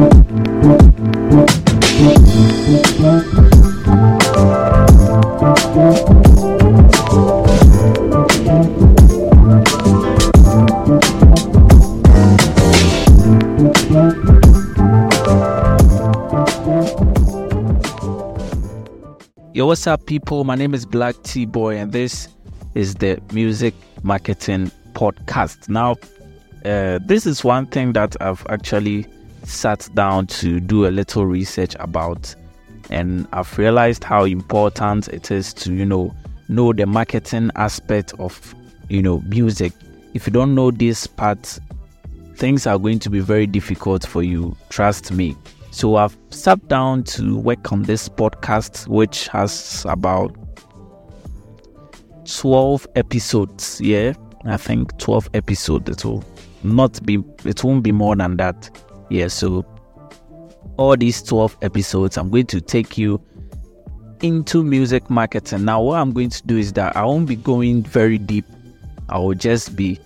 Yo, what's up, people? My name is Black T Boy, and this is the Music Marketing Podcast. Now, uh, this is one thing that I've actually sat down to do a little research about, and I've realized how important it is to, you know, know the marketing aspect of, you know, music. If you don't know this part, things are going to be very difficult for you. Trust me. So I've sat down to work on this podcast, which has about 12 episodes. Yeah, I think 12 episodes. It will not be, it won't be more than that. Yeah, so all these 12 episodes, I'm going to take you into music marketing. Now, what I'm going to do is that I won't be going very deep, I will just be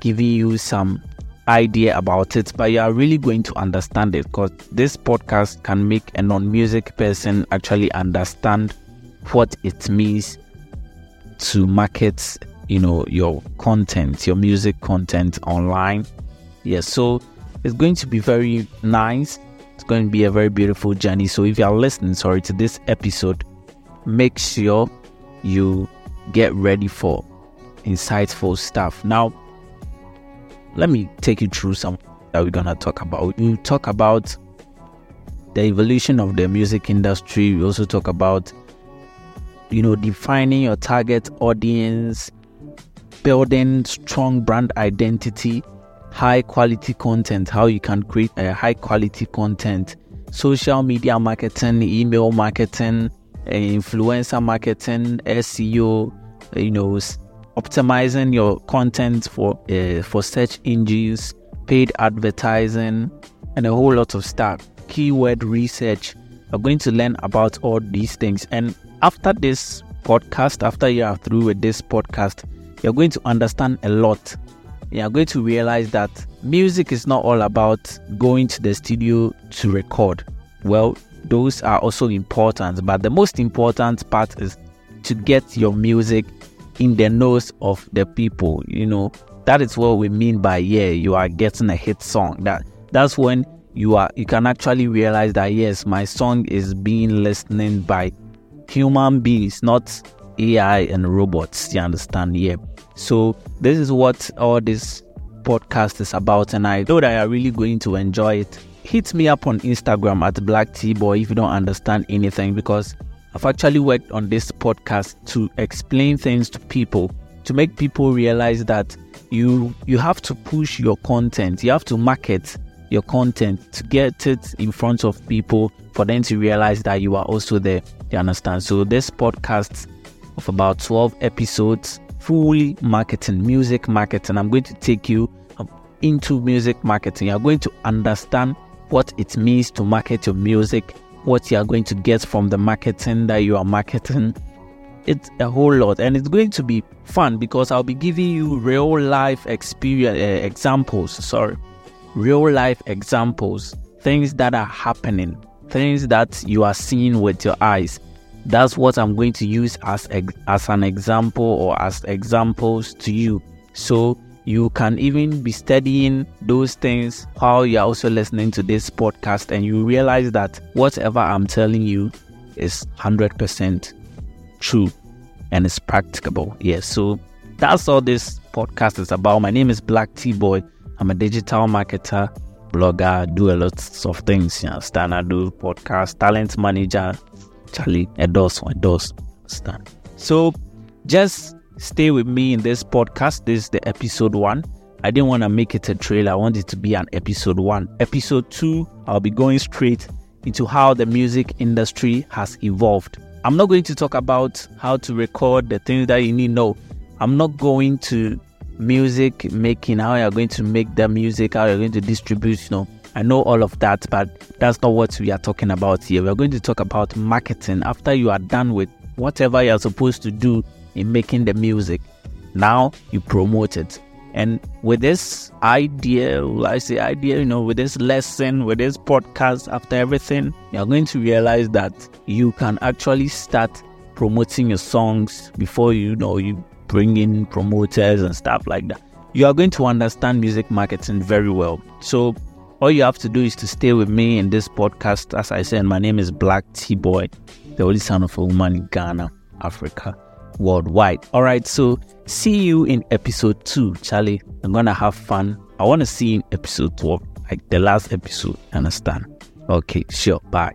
giving you some idea about it, but you are really going to understand it because this podcast can make a non music person actually understand what it means to market you know your content your music content online yeah so it's going to be very nice it's going to be a very beautiful journey so if you are listening sorry to this episode make sure you get ready for insightful stuff now let me take you through some that we're gonna talk about. We talk about the evolution of the music industry. We also talk about you know defining your target audience, building strong brand identity, high quality content, how you can create a high quality content, social media marketing, email marketing, uh, influencer marketing, SEO, uh, you know, optimizing your content for uh, for search engines, paid advertising, and a whole lot of stuff. Keyword research. We're going to learn about all these things. And after this podcast, after you are through with this podcast, you're going to understand a lot. You're going to realize that music is not all about going to the studio to record. Well, those are also important, but the most important part is to get your music in the nose of the people. You know, that is what we mean by yeah, you are getting a hit song. That that's when you are you can actually realize that yes, my song is being listened by human beings, not AI and robots. You understand? Yeah. So this is what all this podcast is about, and I know that you are really going to enjoy it. Hit me up on Instagram at Black T Boy if you don't understand anything because I've actually worked on this podcast to explain things to people, to make people realize that you you have to push your content, you have to market your content to get it in front of people for them to realize that you are also there. You understand? So this podcast of about 12 episodes, fully marketing, music marketing. I'm going to take you into music marketing. You're going to understand what it means to market your music what you are going to get from the marketing that you are marketing. It's a whole lot, and it's going to be fun because I'll be giving you real life experience uh, examples. Sorry, real life examples, things that are happening, things that you are seeing with your eyes. That's what I'm going to use as as an example or as examples to you. So you can even be studying those things while you're also listening to this podcast, and you realize that whatever I'm telling you is 100% true and it's practicable. Yes, so that's all this podcast is about. My name is Black T Boy. I'm a digital marketer, blogger, do a lot of things. You understand? I do podcast, talent manager, Charlie, a dos, a. Understand? So just Stay with me in this podcast. This is the episode one. I didn't want to make it a trailer. I want it to be an episode one. Episode two, I'll be going straight into how the music industry has evolved. I'm not going to talk about how to record the things that you need know. I'm not going to music making, how you're going to make the music, how you're going to distribute, you know. I know all of that, but that's not what we are talking about here. We're going to talk about marketing after you are done with whatever you're supposed to do in making the music. Now you promote it. And with this idea, I say idea, you know, with this lesson, with this podcast, after everything, you're going to realize that you can actually start promoting your songs before you know you bring in promoters and stuff like that. You are going to understand music marketing very well. So all you have to do is to stay with me in this podcast. As I said, my name is Black T Boy, the only son of a woman in Ghana, Africa, worldwide. All right, so see you in episode two, Charlie. I'm gonna have fun. I want to see you in episode 12, like the last episode. Understand? Okay, sure. Bye.